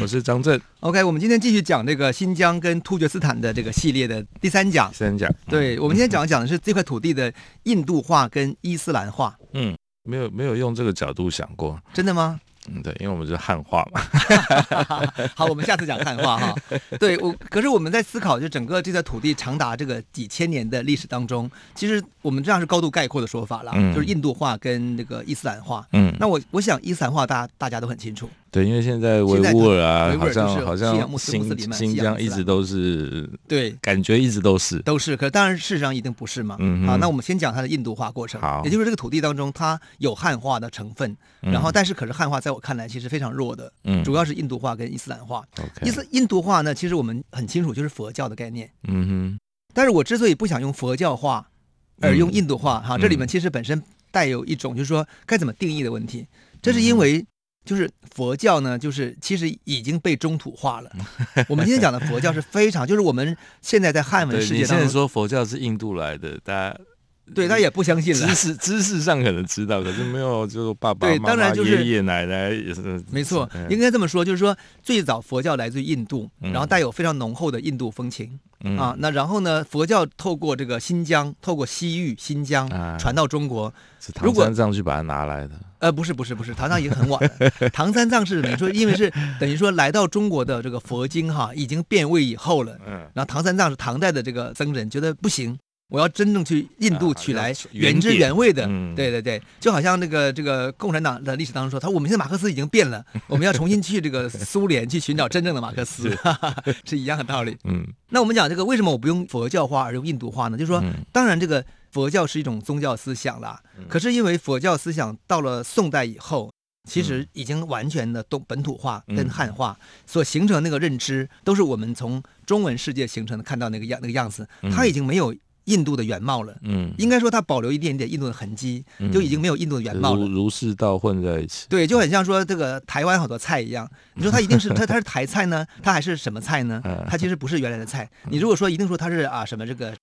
我是张震。OK，我们今天继续讲这个新疆跟突厥斯坦的这个系列的第三讲。第三讲，对，我们今天讲讲的是这块土地的印度化跟伊斯兰化。嗯，没有没有用这个角度想过，真的吗？嗯，对，因为我们是汉化嘛。好，我们下次讲汉化哈。对，我可是我们在思考，就整个这块土地长达这个几千年的历史当中，其实我们这样是高度概括的说法了，嗯、就是印度化跟那个伊斯兰化。嗯，那我我想伊斯兰化大家大家都很清楚。对，因为现在维吾尔啊，好像好像新新疆一直都是对，感觉一直都是。都是，可是当然事实上一定不是嘛。嗯，好，那我们先讲它的印度化过程。好，也就是这个土地当中它有汉化的成分，然后但是可是汉化在我看来其实非常弱的，嗯，主要是印度化跟伊斯兰化。伊斯印度化呢，其实我们很清楚就是佛教的概念。嗯哼，但是我之所以不想用佛教化而用印度化，哈，这里面其实本身带有一种就是说该怎么定义的问题，这是因为。就是佛教呢，就是其实已经被中土化了。我们今天讲的佛教是非常，就是我们现在在汉文世界当中，现在说佛教是印度来的，大家对他也不相信了。知识知识上可能知道，可是没有就是爸爸妈妈、对，当然就是爷爷奶奶也是。没错，应该这么说，就是说最早佛教来自于印度，然后带有非常浓厚的印度风情。嗯、啊，那然后呢？佛教透过这个新疆，透过西域、新疆传到中国。是唐三藏去把它拿来的？呃，不是，不是，不是，唐三藏已经很晚了。唐三藏是等于说，因为是 等于说来到中国的这个佛经哈，已经变味以后了。嗯。然后唐三藏是唐代的这个僧人，觉得不行。我要真正去印度取来原汁原味的，对对对，就好像那个这个共产党的历史当中说，他说我们现在马克思已经变了，我们要重新去这个苏联去寻找真正的马克思，是。一样的道理。嗯，那我们讲这个为什么我不用佛教化而用印度化呢？就是说，当然这个佛教是一种宗教思想啦，可是因为佛教思想到了宋代以后，其实已经完全的东本土化跟汉化所形成那个认知，都是我们从中文世界形成的，看到那个样那个样子，它已经没有。印度的原貌了，嗯，应该说它保留一点点印度的痕迹，就已经没有印度的原貌了，如是道混在一起，对，就很像说这个台湾好多菜一样，你说它一定是它它是台菜呢，它还是什么菜呢？它其实不是原来的菜。你如果说一定说它是啊什么这个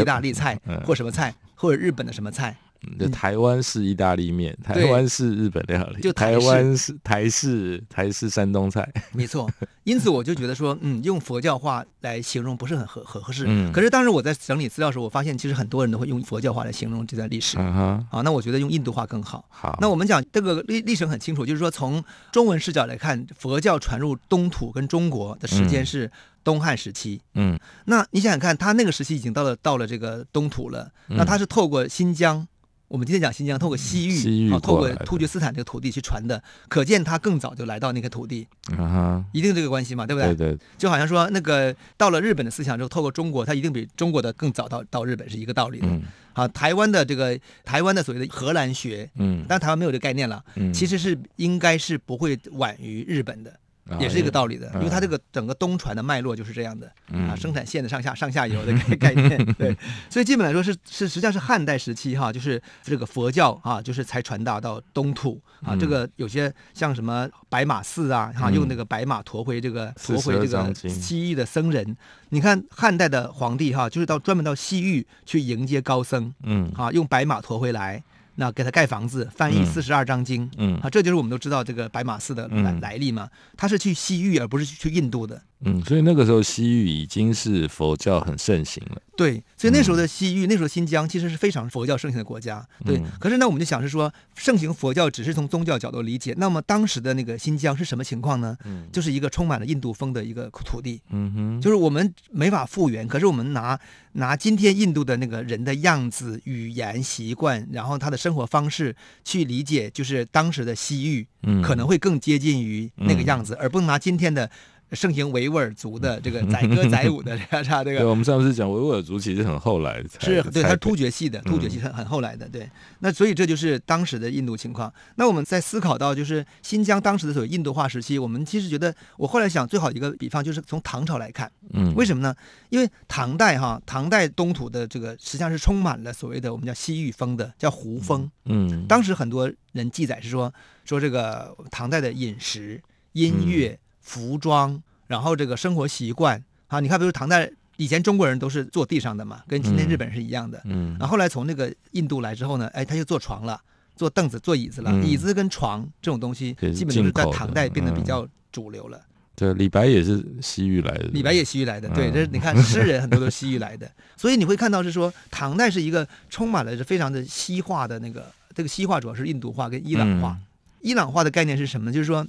意大利菜或什么菜或者日本的什么菜。就台湾式意大利面，台湾式日本料理，就台湾式台式台式山东菜，没错。因此我就觉得说，嗯，用佛教化来形容不是很合合合适。嗯。可是当时我在整理资料的时候，我发现其实很多人都会用佛教化来形容这段历史。嗯哼。好，那我觉得用印度化更好。好。那我们讲这个历历程很清楚，就是说从中文视角来看，佛教传入东土跟中国的时间是东汉时期。嗯。那你想想看，他那个时期已经到了到了这个东土了，那他是透过新疆。我们今天讲新疆，透过西域，西域啊，透过突厥斯坦这个土地去传的，可见他更早就来到那个土地，啊哈，一定这个关系嘛，对不对？对对，就好像说那个到了日本的思想之后，透过中国，他一定比中国的更早到到日本是一个道理的。嗯，好，台湾的这个台湾的所谓的荷兰学，嗯，但台湾没有这个概念了，嗯，其实是应该是不会晚于日本的。也是这个道理的，因为它这个整个东传的脉络就是这样的啊，生产线的上下上下游的 概念，对，所以基本来说是是实际上是汉代时期哈，就是这个佛教啊，就是才传达到东土啊，这个有些像什么白马寺啊，哈，用那个白马驮回这个驮回这个西域的僧人，你看汉代的皇帝哈，就是到专门到西域去迎接高僧，嗯，啊，用白马驮回来。那给他盖房子，翻译四十二章经，嗯，啊，这就是我们都知道这个白马寺的来来历嘛，他是去西域而不是去印度的。嗯，所以那个时候西域已经是佛教很盛行了。对，所以那时候的西域，嗯、那时候新疆其实是非常佛教盛行的国家。对，嗯、可是呢，我们就想是说，盛行佛教只是从宗教角度理解，那么当时的那个新疆是什么情况呢？嗯，就是一个充满了印度风的一个土地。嗯哼，就是我们没法复原，可是我们拿拿今天印度的那个人的样子、语言习惯，然后他的生活方式去理解，就是当时的西域，嗯，可能会更接近于那个样子，嗯、而不能拿今天的。盛行维吾尔族的这个载歌载舞的 这个这个。对，我们上次讲维吾尔族其实很后来才，是对，它是突厥系的，突厥系很很后来的。对，那所以这就是当时的印度情况。那我们在思考到就是新疆当时的所谓印度化时期，我们其实觉得，我后来想最好一个比方就是从唐朝来看，嗯，为什么呢？因为唐代哈，唐代东土的这个实际上是充满了所谓的我们叫西域风的，叫胡风。嗯，当时很多人记载是说说这个唐代的饮食、音乐、服装，然后这个生活习惯啊，你看，比如唐代以前中国人都是坐地上的嘛，跟今天日本是一样的。嗯，然后后来从那个印度来之后呢，哎，他就坐床了，坐凳子、坐椅子了。椅子跟床这种东西，基本就是在唐代变得比较主流了。对，李白也是西域来的。李白也西域来的，对，这你看诗人很多都是西域来的，所以你会看到是说唐代是一个充满了是非常的西化的那个，这个西化主要是印度化跟伊朗化。伊朗化的概念是什么呢？就是说，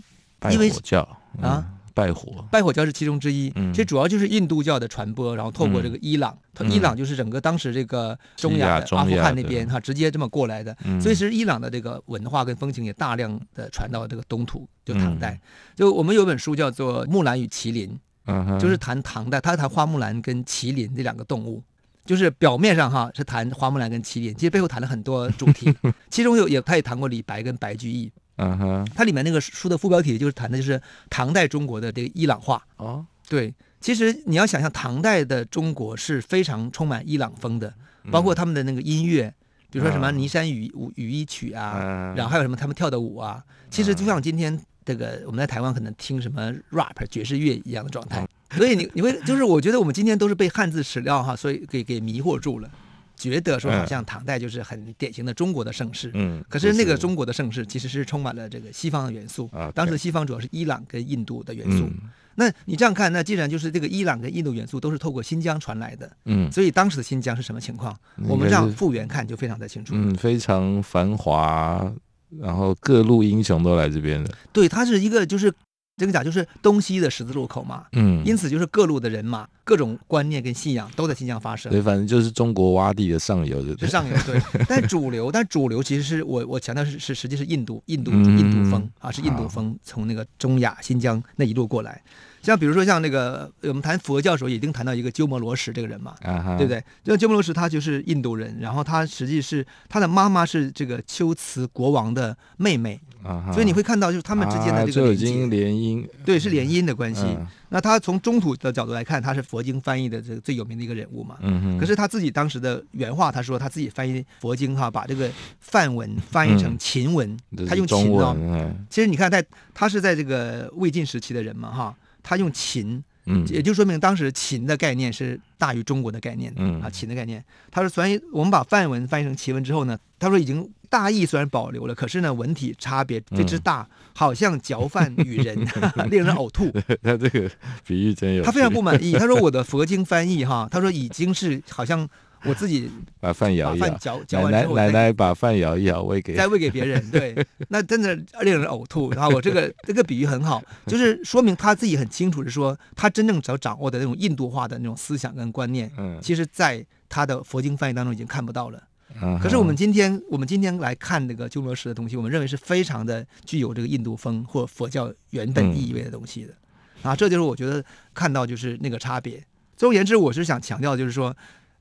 因为教啊。拜火，拜火教是其中之一。嗯，这主要就是印度教的传播，然后透过这个伊朗，嗯、伊朗就是整个当时这个中亚的阿富汗那边哈，直接这么过来的。嗯、所以其实伊朗的这个文化跟风情也大量的传到这个东土，就唐代。嗯、就我们有本书叫做《木兰与麒麟》，嗯，就是谈唐代，他谈花木兰跟麒麟这两个动物，就是表面上哈是谈花木兰跟麒麟，其实背后谈了很多主题，其中有也他也谈过李白跟白居易。嗯哼，它里面那个书的副标题就是谈的就是唐代中国的这个伊朗化。哦，对，其实你要想象唐代的中国是非常充满伊朗风的，包括他们的那个音乐，比如说什么《尼山雨雨衣曲》啊，然后还有什么他们跳的舞啊，其实就像今天这个我们在台湾可能听什么 rap 爵士乐一样的状态。所以你你会就是我觉得我们今天都是被汉字史料哈，所以给给迷惑住了。觉得说好像唐代就是很典型的中国的盛世，嗯，可是那个中国的盛世其实是充满了这个西方的元素。啊，当时西方主要是伊朗跟印度的元素。那你这样看，那既然就是这个伊朗跟印度元素都是透过新疆传来的，嗯，所以当时的新疆是什么情况？我们这样复原看就非常的清楚。嗯，非常繁华，然后各路英雄都来这边的。对，它是一个就是。这个讲就是东西的十字路口嘛，嗯，因此就是各路的人马、各种观念跟信仰都在新疆发生。对，反正就是中国洼地的上游，是上游。对，但主流，但主流其实是我我强调是是实际是印度印度印度风啊，是印度风从那个中亚新疆那一路过来。像比如说像那个我们谈佛教的时候，已经谈到一个鸠摩罗什这个人嘛，啊、对不对？这鸠摩罗什他就是印度人，然后他实际是他的妈妈是这个龟兹国王的妹妹，啊、所以你会看到就是他们之间的这个已经联姻，对，是联姻的关系。嗯、那他从中土的角度来看，他是佛经翻译的这个最有名的一个人物嘛。嗯可是他自己当时的原话，他说他自己翻译佛经哈，把这个梵文翻译成秦文，嗯、他用秦哦。嗯、其实你看在他是在这个魏晋时期的人嘛哈。他用秦，嗯，也就说明当时秦的概念是大于中国的概念，嗯啊，秦的概念。他说，所以我们把梵文翻译成秦文之后呢，他说已经大意虽然保留了，可是呢，文体差别非之大，好像嚼饭与人，令人呕吐。他这个比喻真有。他非常不满意，他说我的佛经翻译哈，他说已经是好像。我自己把饭舀一舀，嚼嚼完之后，奶奶把饭舀一舀喂给再喂给别人，对，那真的令人呕吐。然后我这个这个比喻很好，就是说明他自己很清楚，是说他真正所掌握的那种印度化的那种思想跟观念，嗯，其实在他的佛经翻译当中已经看不到了。嗯，可是我们今天我们今天来看那个鸠摩罗什的东西，我们认为是非常的具有这个印度风或佛教原本意味的东西的，啊，这就是我觉得看到就是那个差别。总而言之，我是想强调就是说。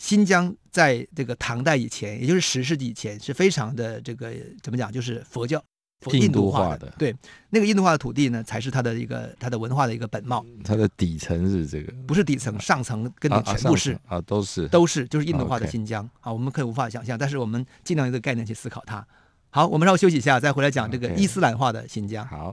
新疆在这个唐代以前，也就是十世纪以前，是非常的这个怎么讲，就是佛教佛印度化的。对，那个印度化的土地呢，才是它的一个它的文化的一个本貌。它的底层是这个，不是底层，上层跟你全部是啊，啊，都是都是就是印度化的新疆啊，啊。我们可以无法想象，但是我们尽量用这个概念去思考它。好，我们稍微休息一下，再回来讲这个伊斯兰化的新疆。好。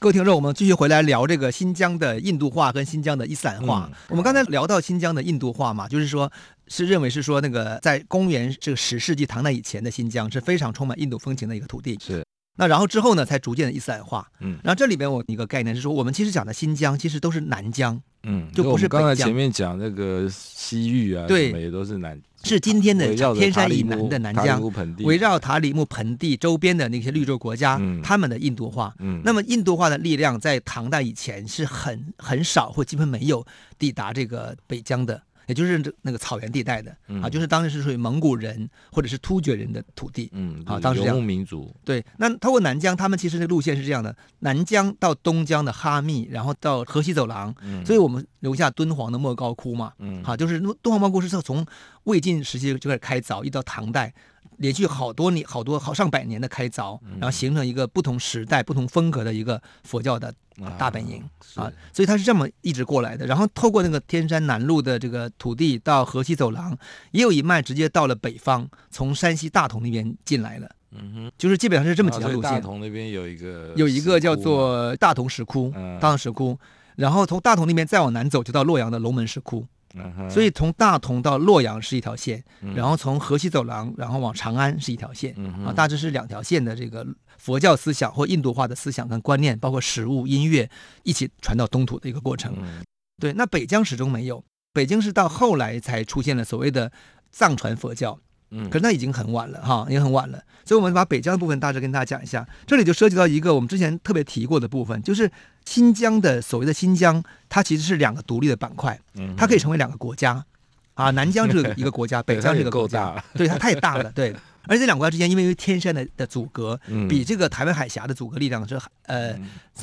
各位听众，我们继续回来聊这个新疆的印度化跟新疆的伊斯兰化。嗯、我们刚才聊到新疆的印度化嘛，就是说是认为是说那个在公元这个十世纪唐代以前的新疆是非常充满印度风情的一个土地。是。那然后之后呢，才逐渐的伊斯兰化。嗯。然后这里边我一个概念是说，我们其实讲的新疆其实都是南疆。嗯。就不是刚才前面讲那个西域啊，对，也都是南。是今天的天山以南的南疆，围绕塔里木盆地周边的那些绿洲国家，嗯、他们的印度化。嗯、那么印度化的力量在唐代以前是很很少或基本没有抵达这个北疆的。也就是这那个草原地带的、嗯、啊，就是当时是属于蒙古人或者是突厥人的土地，嗯，啊，当时这样。游牧民族。对，那透过南疆，他们其实的路线是这样的：南疆到东疆的哈密，然后到河西走廊。嗯，所以我们留下敦煌的莫高窟嘛，嗯，好、啊，就是敦煌莫高窟是从魏晋时期就开始开凿，一直到唐代。连续好多年、好多好上百年的开凿，然后形成一个不同时代、不同风格的一个佛教的大本营啊，啊，所以它是这么一直过来的。然后透过那个天山南路的这个土地到河西走廊，也有一脉直接到了北方，从山西大同那边进来了。嗯哼，就是基本上是这么几条路线。大同那边有一个有一个叫做大同石窟，大同石窟，然后从大同那边再往南走，就到洛阳的龙门石窟。所以从大同到洛阳是一条线，然后从河西走廊，然后往长安是一条线，啊，大致是两条线的这个佛教思想或印度化的思想跟观念，包括食物、音乐一起传到东土的一个过程。对，那北疆始终没有，北京是到后来才出现了所谓的藏传佛教。嗯，可是那已经很晚了哈，也很晚了，所以我们把北疆的部分大致跟大家讲一下。这里就涉及到一个我们之前特别提过的部分，就是新疆的所谓的新疆，它其实是两个独立的板块，它可以成为两个国家。啊，南疆是一个国家，北疆是一个国家，对，它太大了，对。而且这两国家之间，因为天山的的阻隔，比这个台湾海峡的阻隔力量是呃，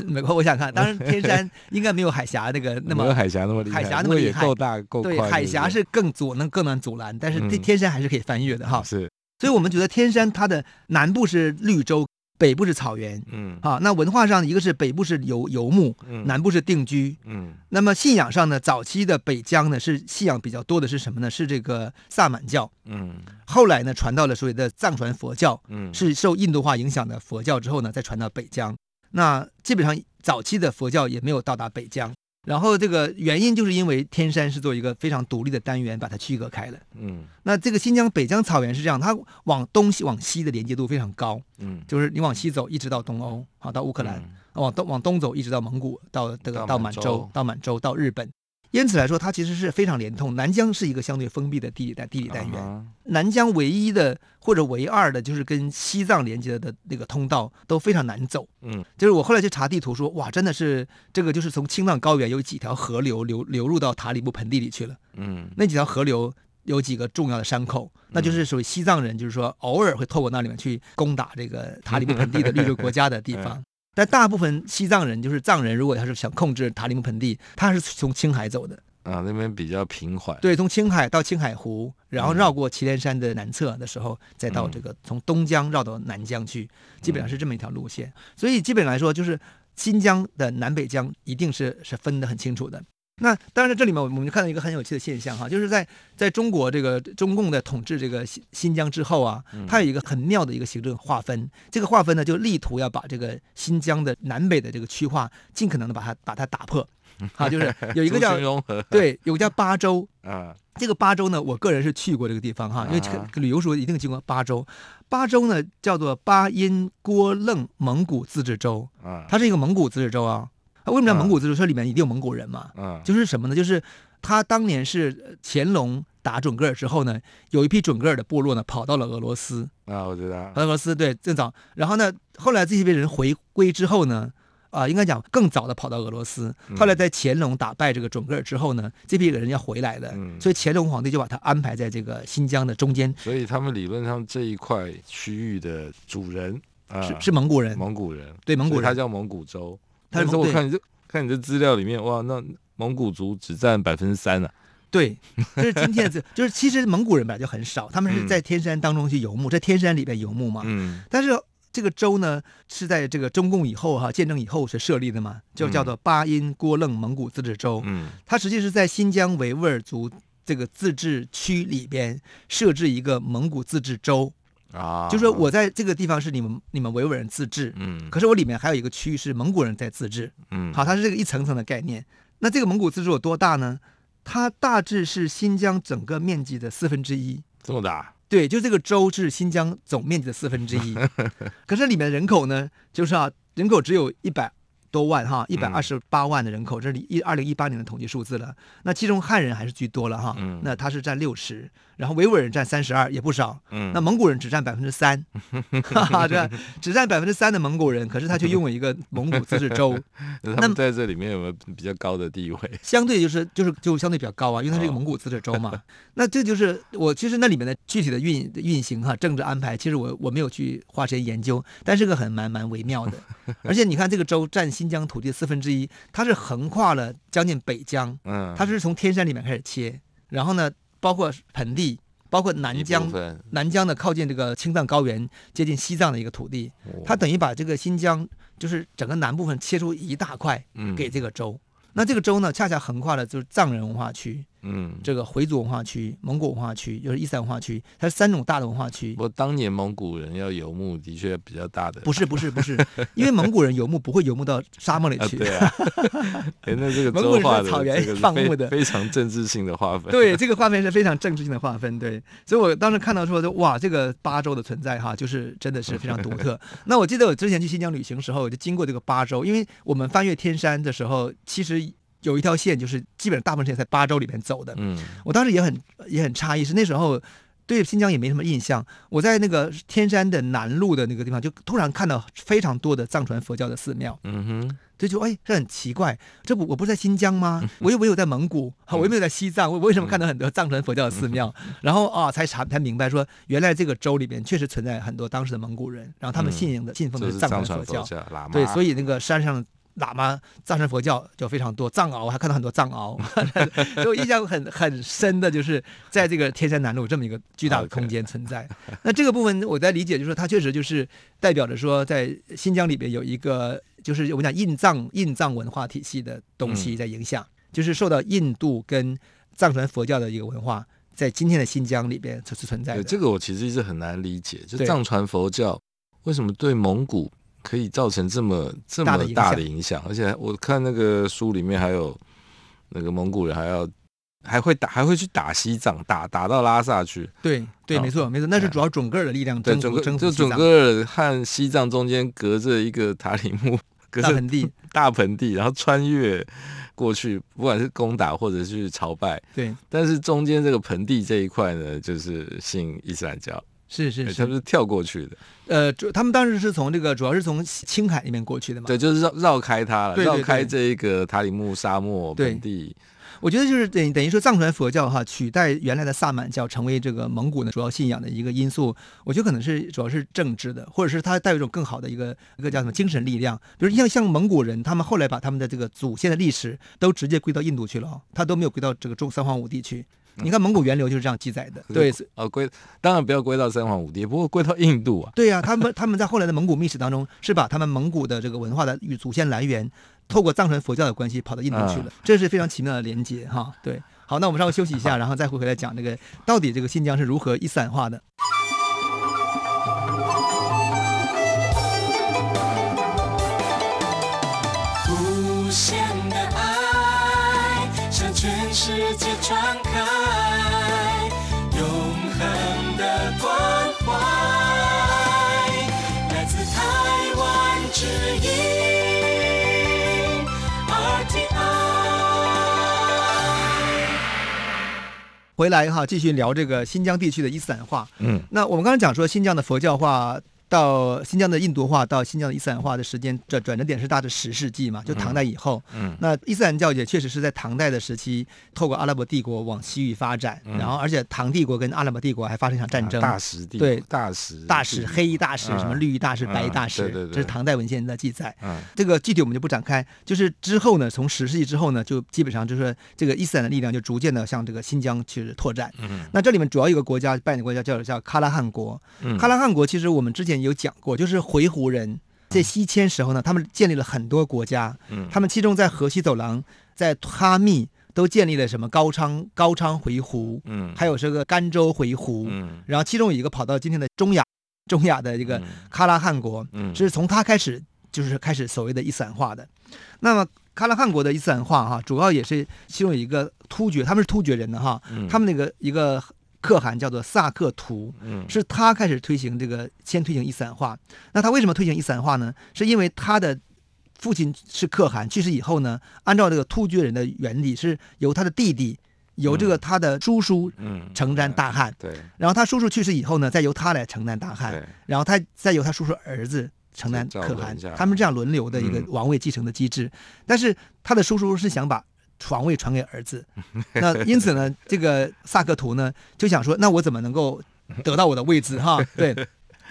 美国我想看，当然天山应该没有海峡那个那么海峡那么厉害，海峡那么厉害，够大够快。对，海峡是更阻能更难阻拦，但是天天山还是可以翻越的哈。是，所以我们觉得天山它的南部是绿洲。北部是草原，嗯，啊，那文化上一个是北部是游游牧，嗯，南部是定居，嗯，那么信仰上呢，早期的北疆呢是信仰比较多的是什么呢？是这个萨满教，嗯，后来呢传到了所谓的藏传佛教，嗯，是受印度化影响的佛教之后呢再传到北疆，那基本上早期的佛教也没有到达北疆。然后这个原因就是因为天山是做一个非常独立的单元，把它区隔开了。嗯，那这个新疆北疆草原是这样，它往东西往西的连接度非常高。嗯，就是你往西走一直到东欧，好到乌克兰，嗯、往东往东走一直到蒙古，到这个到满洲，到满洲到日本。因此来说，它其实是非常连通。南疆是一个相对封闭的地理带地理单元，啊、南疆唯一的或者唯二的，就是跟西藏连接的那个通道都非常难走。嗯，就是我后来去查地图说，哇，真的是这个就是从青藏高原有几条河流流流入到塔里木盆地里去了。嗯，那几条河流有几个重要的山口，那就是属于西藏人，就是说偶尔会透过那里面去攻打这个塔里木盆地的绿洲国家的地方。但大部分西藏人，就是藏人，如果他是想控制塔里木盆地，他是从青海走的啊，那边比较平缓。对，从青海到青海湖，然后绕过祁连山的南侧的时候，嗯、再到这个从东疆绕到南疆去，基本上是这么一条路线。嗯、所以基本来说，就是新疆的南北疆一定是是分得很清楚的。那当然，在这里面我们就看到一个很有趣的现象哈，就是在在中国这个中共的统治这个新新疆之后啊，它有一个很妙的一个行政划分。这个划分呢，就力图要把这个新疆的南北的这个区划尽可能的把它把它打破。啊，就是有一个叫 对，有个叫巴州 啊。这个巴州呢，我个人是去过这个地方哈，因为旅游时候一定经过巴州。巴州呢叫做巴音郭楞蒙古自治州啊，它是一个蒙古自治州啊。他为什么叫蒙古自治州？里面一定有蒙古人嘛？嗯，就是什么呢？就是他当年是乾隆打准噶尔之后呢，有一批准噶尔的部落呢，跑到了俄罗斯啊，我知道，跑到俄罗斯对，正早。然后呢，后来这些人回归之后呢，啊、呃，应该讲更早的跑到俄罗斯。后来在乾隆打败这个准噶尔之后呢，这批人要回来的，嗯、所以乾隆皇帝就把他安排在这个新疆的中间。所以他们理论上这一块区域的主人、呃、是是蒙古人，蒙古人对蒙古人，他叫蒙古州。但是我看你这看你这资料里面，哇，那蒙古族只占百分之三呢。对，就是今天的，就是其实蒙古人本来就很少，他们是在天山当中去游牧，在天山里边游牧嘛。嗯。但是这个州呢，是在这个中共以后哈、啊、建政以后是设立的嘛，就叫做巴音郭楞蒙古自治州。嗯。它实际是在新疆维吾尔族这个自治区里边设置一个蒙古自治州啊，就是说我在这个地方是你们你们维吾尔人自治，嗯，可是我里面还有一个区域是蒙古人在自治，嗯，好，它是这个一层层的概念。那这个蒙古自治有多大呢？它大致是新疆整个面积的四分之一，这么大？对，就这个州是新疆总面积的四分之一。可是里面的人口呢，就是啊，人口只有一百多万哈，一百二十八万的人口，嗯、这里一二零一八年的统计数字了。那其中汉人还是居多了哈，嗯、那它是占六十。然后维吾尔人占三十二，也不少。嗯，那蒙古人只占百分之三 哈哈，这只占百分之三的蒙古人，可是他却拥有一个蒙古自治州。那他们在这里面有没有比较高的地位？相对就是就是就相对比较高啊，因为它是一个蒙古自治州嘛。哦、那这就是我其实那里面的具体的运运行哈，政治安排，其实我我没有去花时间研究，但是个很蛮蛮微妙的。而且你看这个州占新疆土地四分之一，它是横跨了将近北疆，嗯，它是从天山里面开始切，然后呢。包括盆地，包括南疆，南疆的靠近这个青藏高原，接近西藏的一个土地，它等于把这个新疆就是整个南部分切出一大块给这个州。嗯、那这个州呢，恰恰横跨了就是藏人文化区。嗯，这个回族文化区、蒙古文化区，就是伊斯兰文化区，它是三种大的文化区。我当年蒙古人要游牧，的确比较大的。不是不是不是，因为蒙古人游牧不会游牧到沙漠里去。对啊。那这个蒙古草原放牧的，非常政治性的划分。对，这个划分是非常政治性的划分。对，所以我当时看到说，就哇，这个巴州的存在哈，就是真的是非常独特。那我记得我之前去新疆旅行时候，我就经过这个巴州，因为我们翻越天山的时候，其实。有一条线，就是基本上大部分时间在八州里面走的。嗯，我当时也很也很诧异，是那时候对新疆也没什么印象。我在那个天山的南麓的那个地方，就突然看到非常多的藏传佛教的寺庙。嗯哼，这就哎，这很奇怪，这不我不是在新疆吗？我又没有在蒙古，我又没有在西藏，我为什么看到很多藏传佛教的寺庙？然后啊，才查才明白说，原来这个州里边确实存在很多当时的蒙古人，然后他们信仰的信奉的是藏传佛教。对，所以那个山上。喇嘛藏传佛教就非常多，藏獒我还看到很多藏獒，所以我印象很很深的就是在这个天山南路这么一个巨大的空间存在。那这个部分我在理解，就是说它确实就是代表着说，在新疆里边有一个就是我们讲印藏印藏文化体系的东西在影响，嗯、就是受到印度跟藏传佛教的一个文化，在今天的新疆里边是存在的。这个我其实一直很难理解，就藏传佛教为什么对蒙古？可以造成这么这么大的影响，而且我看那个书里面还有那个蒙古人还要还会打还会去打西藏，打打到拉萨去。对对，没错没错，那是主要准噶尔的力量征服征服就准噶尔和西藏中间隔着一个塔里木，隔着大盆地。大盆地，然后穿越过去，不管是攻打或者是朝拜。对，但是中间这个盆地这一块呢，就是信伊斯兰教。是是是，他们是跳过去的。呃，主他们当时是从这个，主要是从青海那边过去的嘛。对，就是绕绕开它了，绕开这一个塔里木沙漠盆地。我觉得就是等于等于说藏传佛教哈取代原来的萨满教成为这个蒙古的主要信仰的一个因素，我觉得可能是主要是政治的，或者是它带有一种更好的一个一个叫什么精神力量。比如像像蒙古人，他们后来把他们的这个祖先的历史都直接归到印度去了，他都没有归到这个中三皇五帝去。你看蒙古源流就是这样记载的，对，呃，归当然不要归到三皇五帝，不过归到印度啊。对呀、啊，他们他们在后来的蒙古秘史当中是把他们蒙古的这个文化的与祖先来源，透过藏传佛教的关系跑到印度去了，这是非常奇妙的连接哈。对，好，那我们稍微休息一下，然后再回回来讲这个到底这个新疆是如何伊斯兰化的。回来哈，继续聊这个新疆地区的伊斯兰化。嗯，那我们刚才讲说新疆的佛教化到新疆的印度化，到新疆的伊斯兰化的时间转转折点是大致十世纪嘛，就唐代以后。嗯，那伊斯兰教也确实是在唐代的时期，透过阿拉伯帝国往西域发展，嗯、然后而且唐帝国跟阿拉伯帝国还发生一场战争。大食帝对大食大食黑衣大食、嗯、什么绿衣大食、白衣大食、嗯，对对对，这是唐代文献的记载。嗯，这个具体我们就不展开。就是之后呢，从十世纪之后呢，就基本上就是说这个伊斯兰的力量就逐渐的向这个新疆去拓展。嗯，那这里面主要一个国家扮演的国家叫叫喀拉汗国。嗯，喀拉汗国其实我们之前有讲过，就是。回鹘人在西迁时候呢，他们建立了很多国家。嗯，他们其中在河西走廊、在哈密都建立了什么高昌高昌回鹘，嗯，还有这个甘州回鹘，嗯，然后其中有一个跑到今天的中亚，中亚的一个喀拉汗国，嗯，这是从他开始就是开始所谓的伊斯兰化的。那么喀拉汗国的伊斯兰化哈，主要也是其中有一个突厥，他们是突厥人的哈，他们那个一个。可汗叫做萨克图，是他开始推行这个，先推行伊斯兰化。那他为什么推行伊斯兰化呢？是因为他的父亲是可汗去世以后呢，按照这个突厥人的原理，是由他的弟弟，由这个他的叔叔承担大汗。对。然后他叔叔去世以后呢，再由他来承担大汗。然后他再由他叔叔儿子承担可汗。他们这样轮流的一个王位继承的机制。但是他的叔叔是想把。皇位传给儿子，那因此呢，这个萨克图呢就想说，那我怎么能够得到我的位置哈？对，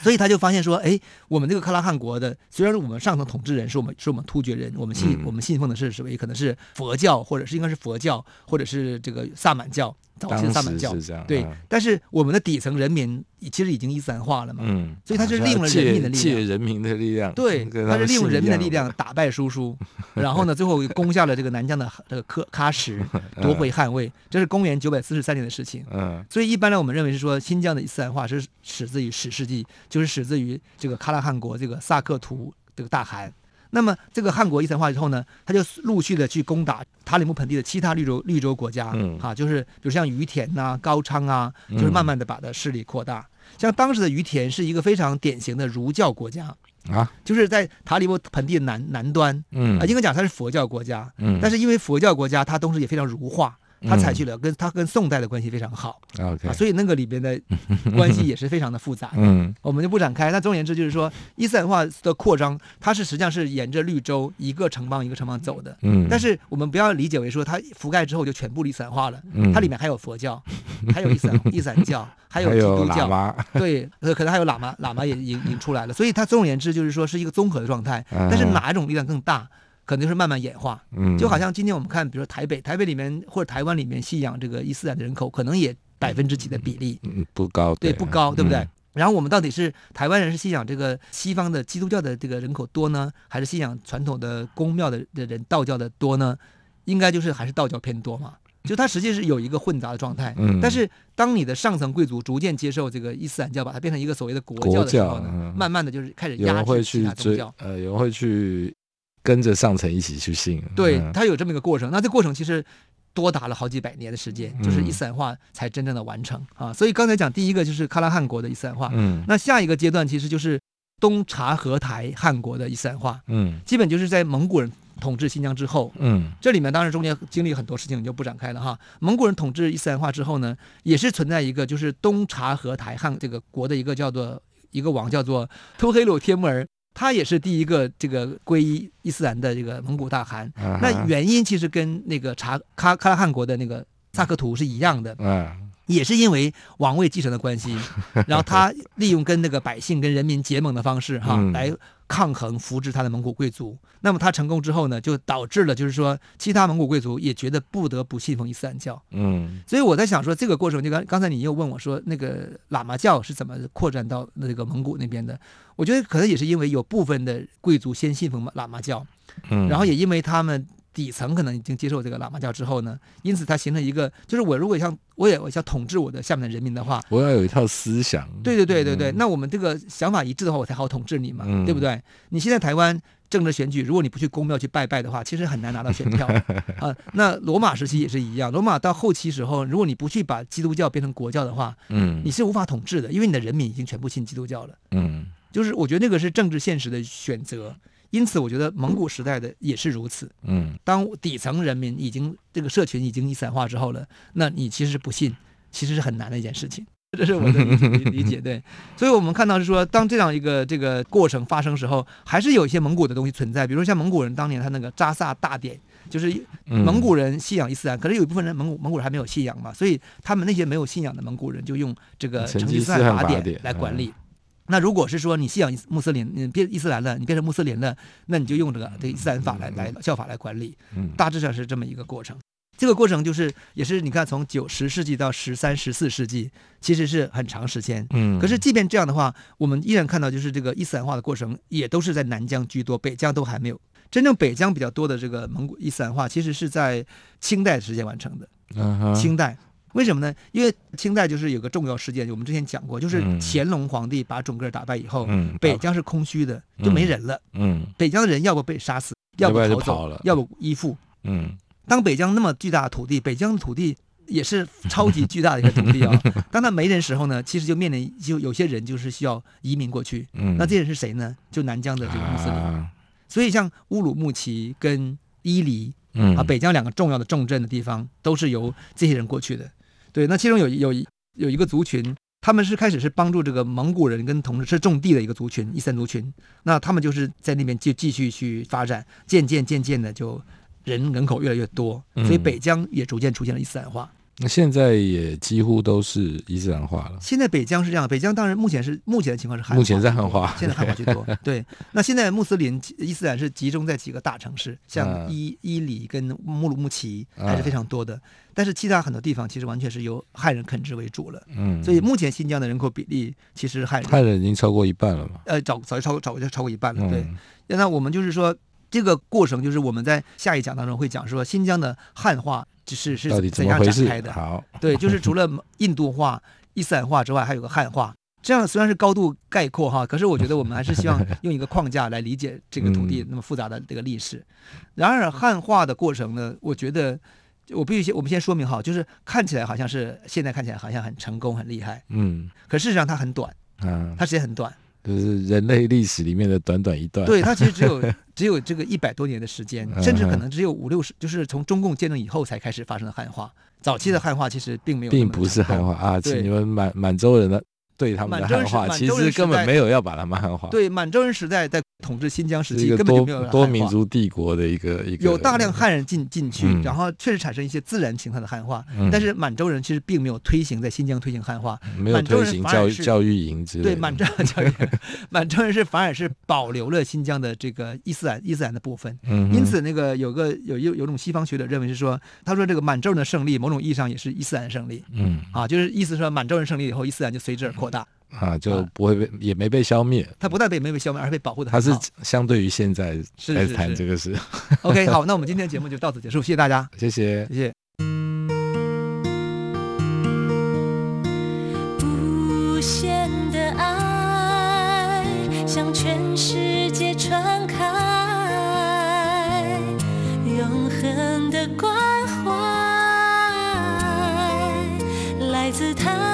所以他就发现说，哎，我们这个克拉汗国的，虽然我们上层统治人是我们是我们突厥人，我们信我们信奉的是什么？也可能是佛教，或者是应该是佛教，或者是这个萨满教。早期的萨满教，对、嗯，但是我们的底层人民其实已经伊斯兰化了嘛，嗯，所以他是利用了人民的力量，借人民的力量，对，他是利用人民的力量打败叔叔，然后呢，最后攻下了这个南疆的这个喀喀什，夺回汗位，这是公元九百四十三年的事情，嗯，所以一般呢，我们认为是说新疆的伊斯兰化是始自于十世纪，就是始自于这个喀拉汗国这个萨克图这个大汗。那么这个汉国伊斯兰化之后呢，他就陆续的去攻打塔里木盆地的其他绿洲绿洲国家，嗯，哈、啊，就是比如像于田呐、啊、高昌啊，就是慢慢的把的势力扩大。嗯、像当时的于田是一个非常典型的儒教国家啊，就是在塔里木盆地南南端，嗯，啊，应该讲它是佛教国家，嗯，但是因为佛教国家它同时也非常儒化。他采取了跟他跟宋代的关系非常好，OK，啊，所以那个里边的关系也是非常的复杂。嗯，我们就不展开。那总而言之就是说，伊斯兰化的扩张，它是实际上是沿着绿洲一个城邦一个城邦走的。嗯，但是我们不要理解为说它覆盖之后就全部伊斯兰化了。嗯，它里面还有佛教，还有伊斯兰伊斯兰教，还有基督教。对，可能还有喇嘛，喇嘛也已经出来了。所以它总而言之就是说是一个综合的状态。但是哪一种力量更大？可能就是慢慢演化，嗯，就好像今天我们看，比如说台北，台北里面或者台湾里面信仰这个伊斯兰的人口，可能也百分之几的比例，嗯，不高，对，不高，对不对？嗯、然后我们到底是台湾人是信仰这个西方的基督教的这个人口多呢，还是信仰传统的宫庙的的人道教的多呢？应该就是还是道教偏多嘛，就它实际是有一个混杂的状态。嗯，但是当你的上层贵族逐渐接受这个伊斯兰教，把它变成一个所谓的国教的时候呢，嗯、慢慢的就是开始压制其他宗教，呃，有人会去。跟着上层一起去信，对，他有这么一个过程。那这过程其实多达了好几百年的时间，就是伊斯兰化才真正的完成啊。所以刚才讲第一个就是喀拉汗国的伊斯兰化，嗯，那下一个阶段其实就是东察合台汗国的伊斯兰化，嗯，基本就是在蒙古人统治新疆之后，嗯，这里面当然中间经历很多事情，你就不展开了哈。蒙古人统治伊斯兰化之后呢，也是存在一个就是东察合台汗这个国的一个叫做一个王叫做突黑鲁帖木儿。他也是第一个这个皈依伊斯兰的这个蒙古大汗，那原因其实跟那个查喀喀拉汗国的那个萨克图是一样的，也是因为王位继承的关系，然后他利用跟那个百姓跟人民结盟的方式哈来。抗衡扶植他的蒙古贵族，那么他成功之后呢，就导致了就是说，其他蒙古贵族也觉得不得不信奉伊斯兰教。嗯，所以我在想说，这个过程就刚刚才你又问我说，那个喇嘛教是怎么扩展到那个蒙古那边的？我觉得可能也是因为有部分的贵族先信奉喇嘛教，嗯，然后也因为他们。底层可能已经接受这个喇嘛教之后呢，因此它形成一个，就是我如果想我也我想统治我的下面的人民的话，我要有一套思想。对对对对对，嗯、那我们这个想法一致的话，我才好统治你嘛，嗯、对不对？你现在台湾政治选举，如果你不去公庙去拜拜的话，其实很难拿到选票 啊。那罗马时期也是一样，罗马到后期时候，如果你不去把基督教变成国教的话，嗯，你是无法统治的，因为你的人民已经全部信基督教了。嗯，就是我觉得那个是政治现实的选择。因此，我觉得蒙古时代的也是如此。嗯，当底层人民已经这个社群已经伊斯兰化之后了，那你其实是不信，其实是很难的一件事情。这是我的理理解。对，所以我们看到是说，当这样一个这个过程发生时候，还是有一些蒙古的东西存在，比如说像蒙古人当年他那个扎萨大典，就是蒙古人信仰伊斯兰，可是有一部分人蒙古蒙古人还没有信仰嘛，所以他们那些没有信仰的蒙古人就用这个成吉思汗法典来管理。那如果是说你信仰穆斯林，你变伊斯兰了，你变成穆斯林了，那你就用这个这个伊斯兰法来来教法来管理，大致上是这么一个过程。这个过程就是也是你看从九十世纪到十三十四世纪，其实是很长时间。嗯，可是即便这样的话，我们依然看到就是这个伊斯兰化的过程也都是在南疆居多，北疆都还没有。真正北疆比较多的这个蒙古伊斯兰化，其实是在清代时间完成的。嗯，清代。为什么呢？因为清代就是有个重要事件，我们之前讲过，就是乾隆皇帝把准噶尔打败以后，嗯、北疆是空虚的，就没人了。嗯，嗯北疆的人要不被杀死，要不逃走，了要不依附。嗯，当北疆那么巨大的土地，北疆的土地也是超级巨大的一个土地啊、哦。当他没人时候呢，其实就面临就有些人就是需要移民过去。嗯，那这些人是谁呢？就南疆的这个穆斯林。啊、所以像乌鲁木齐跟伊犁，嗯啊，北疆两个重要的重镇的地方，都是由这些人过去的。对，那其中有有有一个族群，他们是开始是帮助这个蒙古人跟同时是种地的一个族群，伊斯兰族群。那他们就是在那边就继续去发展，渐渐渐渐的就人人口越来越多，所以北疆也逐渐出现了伊斯兰化。那现在也几乎都是伊斯兰化了。现在北疆是这样，北疆当然目前是目前的情况是汉化，目前在汉化，现在汉化居多。对，那现在穆斯林伊斯兰是集中在几个大城市，像伊伊犁跟乌鲁木齐还是非常多的。但是其他很多地方其实完全是由汉人垦殖为主了。嗯，所以目前新疆的人口比例其实汉人汉人已经超过一半了嘛？呃，早早就超过早就超过一半了。对，那我们就是说这个过程，就是我们在下一讲当中会讲说新疆的汉化。就是是怎样展开的？好，对，就是除了印度化、伊斯兰化之外，还有个汉化。这样虽然是高度概括哈，可是我觉得我们还是希望 用一个框架来理解这个土地那么复杂的这个历史。然而汉化的过程呢，我觉得我必须先我们先说明哈，就是看起来好像是现在看起来好像很成功很厉害，嗯，可事实上它很短，嗯，它时间很短。就是人类历史里面的短短一段，对，它其实只有 只有这个一百多年的时间，甚至可能只有五六十，就是从中共建政以后才开始发生的汉化。早期的汉化其实并没有，并不是汉化啊，请你们满满洲人的。对他们的汉化，其实根本没有要把他们汉化。对，满洲人时代在统治新疆时期，根本就没有多民族帝国的一个一个。有大量汉人进进去，然后确实产生一些自然形态的汉化。但是满洲人其实并没有推行在新疆推行汉化，没有推行教育教育营之类的。对，满洲人 教育，满洲人是反而是保留了新疆的这个伊斯兰伊斯兰的部分。因此，那个有个有有有种西方学者认为是说，他说这个满洲人的胜利，某种意义上也是伊斯兰胜利。嗯，啊，就是意思说满洲人胜利以后，伊斯兰就随之而扩大。啊，就不会被，也没被消灭。它不但被没被消灭，而是被保护的。它是相对于现在来谈这个事。OK，好，那我们今天的节目就到此结束，谢谢大家，谢谢，谢谢。无限的爱向全世界传开，永恒的关怀来自他。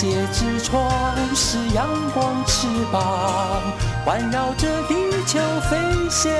界之窗是阳光翅膀，环绕着地球飞翔。